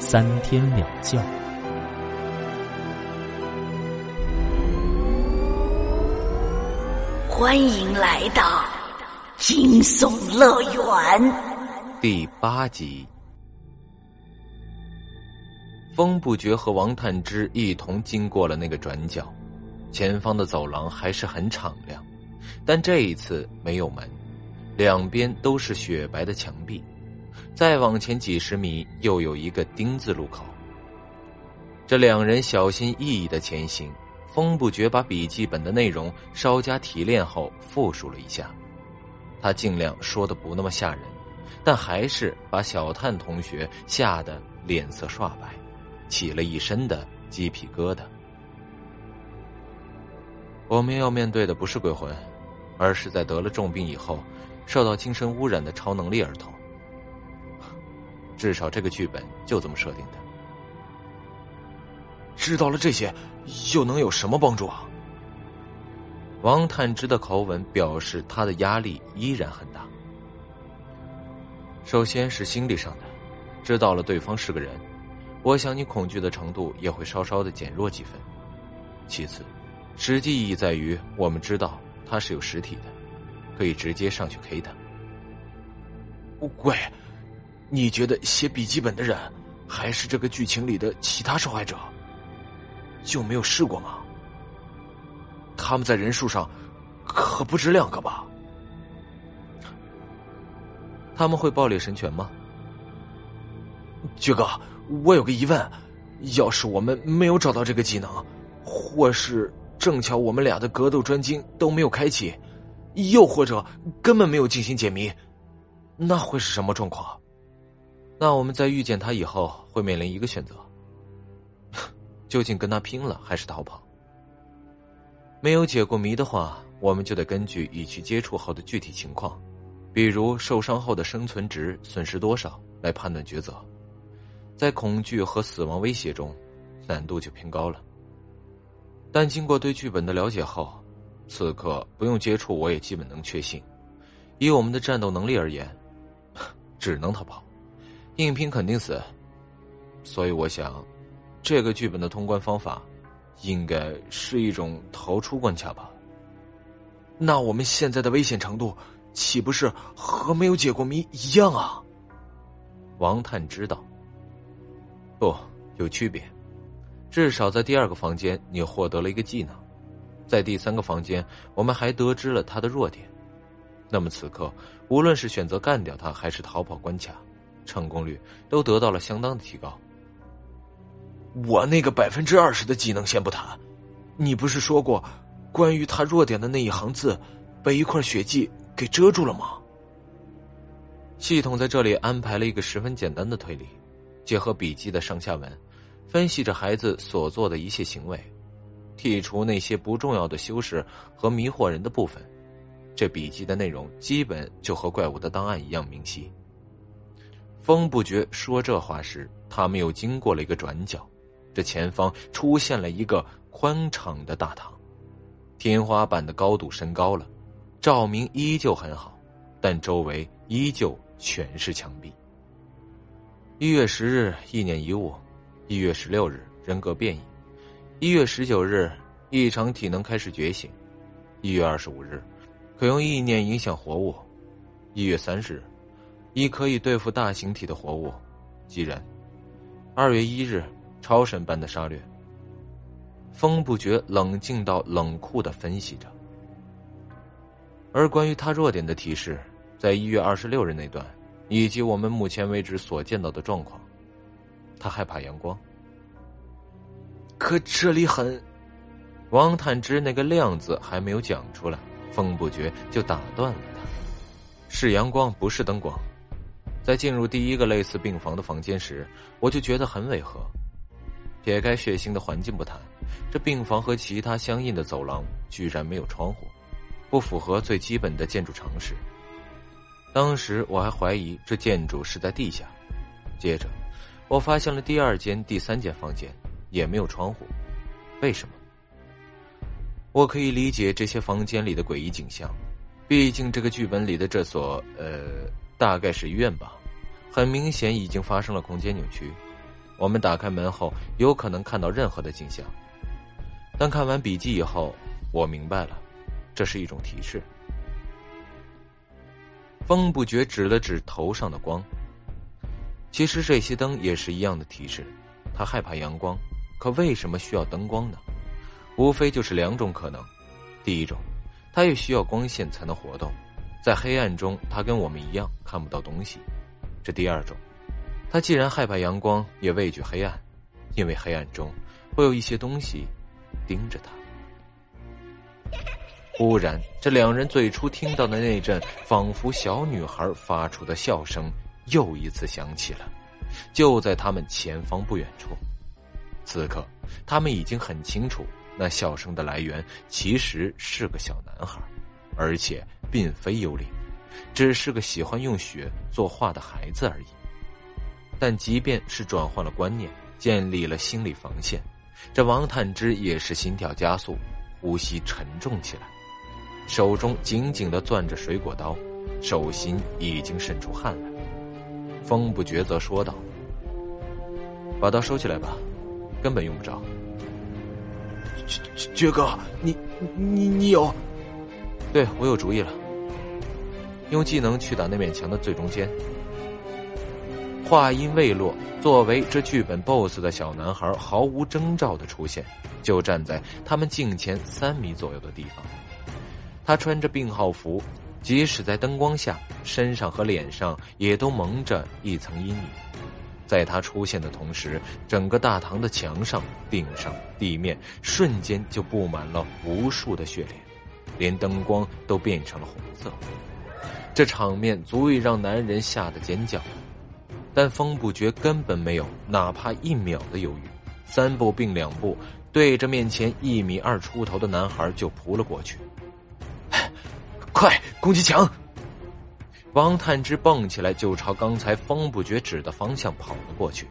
三天两觉。欢迎来到惊悚乐园第八集。风不觉和王探之一同经过了那个转角，前方的走廊还是很敞亮，但这一次没有门，两边都是雪白的墙壁。再往前几十米，又有一个丁字路口。这两人小心翼翼的前行，风不觉把笔记本的内容稍加提炼后复述了一下，他尽量说的不那么吓人，但还是把小探同学吓得脸色刷白。起了一身的鸡皮疙瘩。我们要面对的不是鬼魂，而是在得了重病以后受到精神污染的超能力儿童。至少这个剧本就这么设定的。知道了这些，又能有什么帮助啊？王探之的口吻表示他的压力依然很大。首先是心理上的，知道了对方是个人。我想你恐惧的程度也会稍稍的减弱几分。其次，实际意义在于我们知道他是有实体的，可以直接上去 K 他。喂，你觉得写笔记本的人还是这个剧情里的其他受害者？就没有试过吗？他们在人数上可不止两个吧？他们会爆裂神拳吗？爵哥。我有个疑问，要是我们没有找到这个技能，或是正巧我们俩的格斗专精都没有开启，又或者根本没有进行解谜，那会是什么状况？那我们在遇见他以后会面临一个选择：究竟跟他拼了，还是逃跑？没有解过谜的话，我们就得根据已去接触后的具体情况，比如受伤后的生存值损失多少，来判断抉择。在恐惧和死亡威胁中，难度就偏高了。但经过对剧本的了解后，此刻不用接触，我也基本能确信，以我们的战斗能力而言，只能逃跑，硬拼肯定死。所以我想，这个剧本的通关方法，应该是一种逃出关卡吧。那我们现在的危险程度，岂不是和没有解过谜一样啊？王探知道。不，有区别。至少在第二个房间，你获得了一个技能；在第三个房间，我们还得知了他的弱点。那么此刻，无论是选择干掉他，还是逃跑关卡，成功率都得到了相当的提高。我那个百分之二十的技能先不谈，你不是说过，关于他弱点的那一行字，被一块血迹给遮住了吗？系统在这里安排了一个十分简单的推理。结合笔记的上下文，分析着孩子所做的一切行为，剔除那些不重要的修饰和迷惑人的部分，这笔记的内容基本就和怪物的档案一样明晰。风不觉说这话时，他们又经过了一个转角，这前方出现了一个宽敞的大堂，天花板的高度升高了，照明依旧很好，但周围依旧全是墙壁。一月十日，意念遗物；一月十六日，人格变异；一月十九日，异常体能开始觉醒；一月二十五日，可用意念影响活物；一月三十日，一可以对付大型体的活物，即人；二月一日，超神般的杀掠。风不觉冷静到冷酷的分析着，而关于他弱点的提示，在一月二十六日那段。以及我们目前为止所见到的状况，他害怕阳光。可这里很……王坦之那个“亮”字还没有讲出来，风不觉就打断了他：“是阳光，不是灯光。在进入第一个类似病房的房间时，我就觉得很违和。撇开血腥的环境不谈，这病房和其他相应的走廊居然没有窗户，不符合最基本的建筑常识。当时我还怀疑这建筑是在地下。接着，我发现了第二间、第三间房间也没有窗户，为什么？我可以理解这些房间里的诡异景象，毕竟这个剧本里的这所呃，大概是医院吧，很明显已经发生了空间扭曲。我们打开门后，有可能看到任何的景象。但看完笔记以后，我明白了，这是一种提示。风不觉指了指头上的光。其实这些灯也是一样的提示，他害怕阳光，可为什么需要灯光呢？无非就是两种可能：第一种，他也需要光线才能活动，在黑暗中他跟我们一样看不到东西；这第二种，他既然害怕阳光，也畏惧黑暗，因为黑暗中会有一些东西盯着他。忽然，这两人最初听到的那阵仿佛小女孩发出的笑声。又一次响起了，就在他们前方不远处。此刻，他们已经很清楚，那笑声的来源其实是个小男孩，而且并非幽灵，只是个喜欢用血作画的孩子而已。但即便是转换了观念，建立了心理防线，这王探之也是心跳加速，呼吸沉重起来，手中紧紧的攥着水果刀，手心已经渗出汗来。风不觉则说道：“把刀收起来吧，根本用不着。”爵爵哥，你你你有？对我有主意了，用技能去打那面墙的最中间。话音未落，作为这剧本 BOSS 的小男孩毫无征兆的出现，就站在他们镜前三米左右的地方。他穿着病号服。即使在灯光下，身上和脸上也都蒙着一层阴影。在他出现的同时，整个大堂的墙上、顶上、地面瞬间就布满了无数的血脸，连灯光都变成了红色。这场面足以让男人吓得尖叫，但风不觉根本没有哪怕一秒的犹豫，三步并两步，对着面前一米二出头的男孩就扑了过去。快攻击墙！王探之蹦起来就朝刚才风不觉指的方向跑了过去。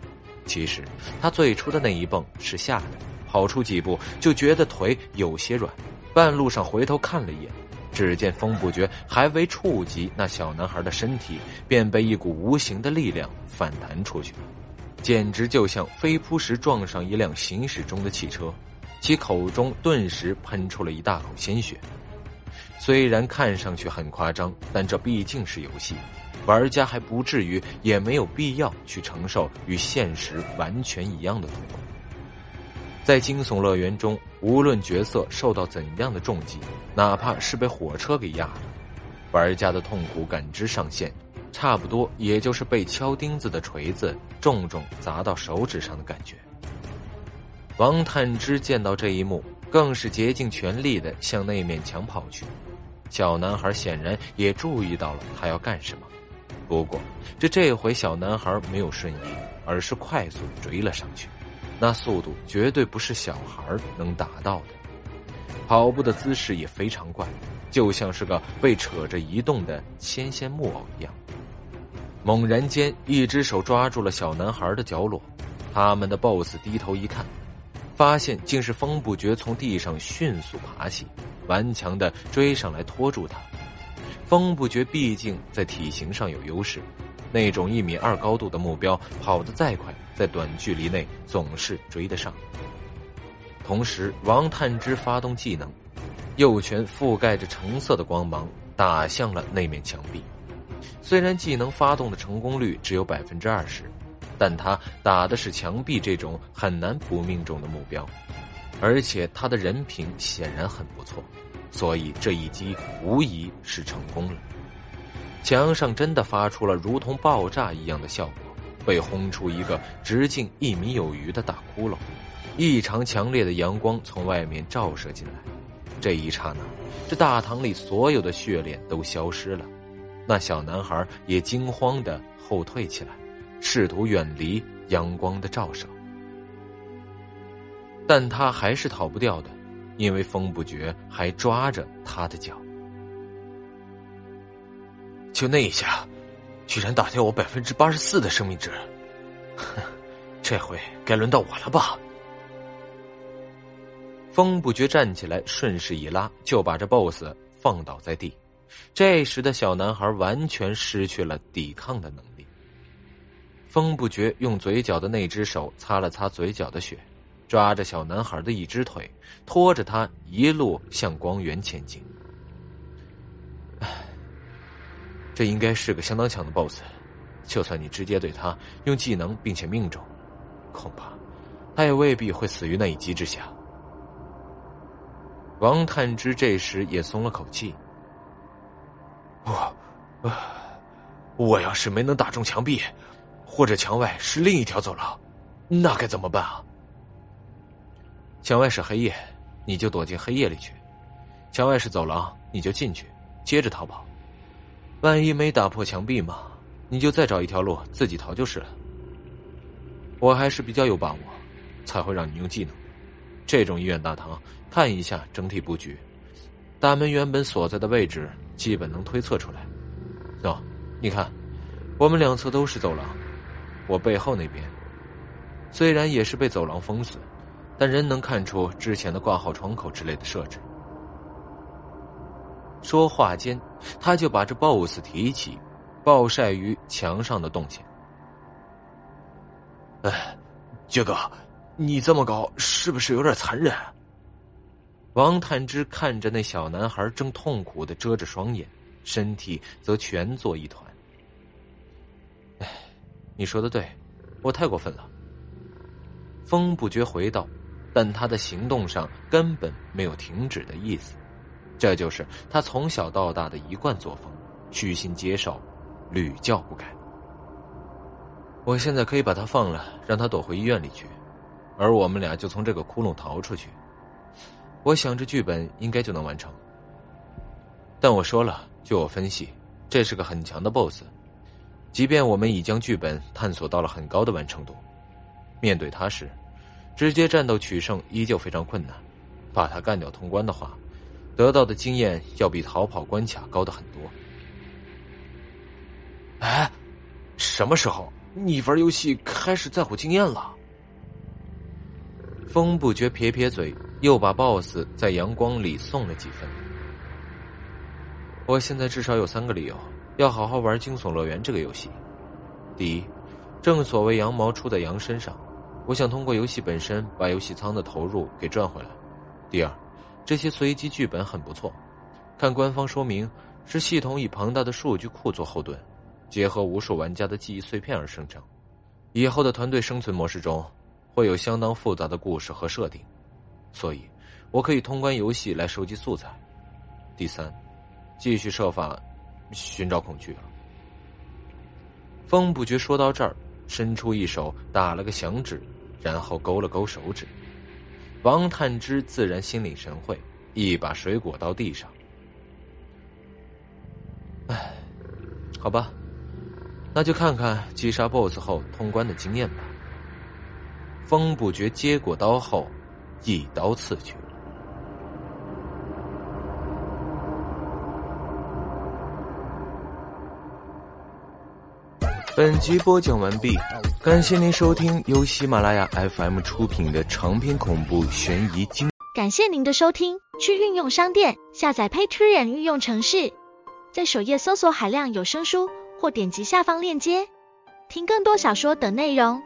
其实他最初的那一蹦是吓的，跑出几步就觉得腿有些软，半路上回头看了一眼，只见风不觉还未触及那小男孩的身体，便被一股无形的力量反弹出去，简直就像飞扑时撞上一辆行驶中的汽车，其口中顿时喷出了一大口鲜血。虽然看上去很夸张，但这毕竟是游戏，玩家还不至于，也没有必要去承受与现实完全一样的痛苦。在惊悚乐园中，无论角色受到怎样的重击，哪怕是被火车给压了，玩家的痛苦感知上限，差不多也就是被敲钉子的锤子重重砸到手指上的感觉。王探之见到这一幕，更是竭尽全力的向那面墙跑去。小男孩显然也注意到了他要干什么，不过这这回小男孩没有瞬移，而是快速追了上去，那速度绝对不是小孩能达到的，跑步的姿势也非常怪，就像是个被扯着移动的纤纤木偶一样。猛然间，一只手抓住了小男孩的脚裸，他们的 BOSS 低头一看，发现竟是风不觉从地上迅速爬起。顽强的追上来拖住他，风不觉毕竟在体型上有优势，那种一米二高度的目标跑得再快，在短距离内总是追得上。同时，王探之发动技能，右拳覆盖着橙色的光芒，打向了那面墙壁。虽然技能发动的成功率只有百分之二十，但他打的是墙壁这种很难不命中的目标。而且他的人品显然很不错，所以这一击无疑是成功了。墙上真的发出了如同爆炸一样的效果，被轰出一个直径一米有余的大窟窿，异常强烈的阳光从外面照射进来。这一刹那，这大堂里所有的血脸都消失了，那小男孩也惊慌的后退起来，试图远离阳光的照射。但他还是逃不掉的，因为风不绝还抓着他的脚。就那一下，居然打掉我百分之八十四的生命值，哼，这回该轮到我了吧？风不觉站起来，顺势一拉，就把这 BOSS 放倒在地。这时的小男孩完全失去了抵抗的能力。风不觉用嘴角的那只手擦了擦嘴角的血，抓着小男孩的一只腿，拖着他一路向光源前进。这应该是个相当强的 BOSS，就算你直接对他用技能并且命中，恐怕他也未必会死于那一击之下。王探之这时也松了口气。我，我要是没能打中墙壁，或者墙外是另一条走廊，那该怎么办啊？墙外是黑夜，你就躲进黑夜里去；墙外是走廊，你就进去，接着逃跑。万一没打破墙壁嘛，你就再找一条路自己逃就是了。我还是比较有把握，才会让你用技能。这种医院大堂，看一下整体布局，大门原本所在的位置。基本能推测出来。喏，你看，我们两侧都是走廊，我背后那边虽然也是被走廊封死，但仍能看出之前的挂号窗口之类的设置。说话间，他就把这 BOSS 提起，暴晒于墙上的动线。哎，杰哥，你这么搞是不是有点残忍？王探之看着那小男孩正痛苦的遮着双眼，身体则蜷作一团。哎，你说的对，我太过分了。风不觉回道，但他的行动上根本没有停止的意思，这就是他从小到大的一贯作风，虚心接受，屡教不改。我现在可以把他放了，让他躲回医院里去，而我们俩就从这个窟窿逃出去。我想这剧本应该就能完成，但我说了，据我分析，这是个很强的 BOSS。即便我们已将剧本探索到了很高的完成度，面对他时，直接战斗取胜依旧非常困难。把他干掉通关的话，得到的经验要比逃跑关卡高的很多。哎，什么时候你玩游戏开始在乎经验了？风不觉撇撇嘴。又把 BOSS 在阳光里送了几分。我现在至少有三个理由要好好玩《惊悚乐园》这个游戏。第一，正所谓羊毛出在羊身上，我想通过游戏本身把游戏仓的投入给赚回来。第二，这些随机剧本很不错，看官方说明是系统以庞大的数据库做后盾，结合无数玩家的记忆碎片而生成。以后的团队生存模式中，会有相当复杂的故事和设定。所以，我可以通关游戏来收集素材。第三，继续设法寻找恐惧了。风不觉说到这儿，伸出一手打了个响指，然后勾了勾手指。王探之自然心领神会，一把水果刀地上。唉，好吧，那就看看击杀 BOSS 后通关的经验吧。风不觉接过刀后。一刀刺去。本集播讲完毕，感谢您收听由喜马拉雅 FM 出品的长篇恐怖悬疑惊。感谢您的收听，去运用商店下载 Patreon 运用城市，在首页搜索海量有声书，或点击下方链接听更多小说等内容。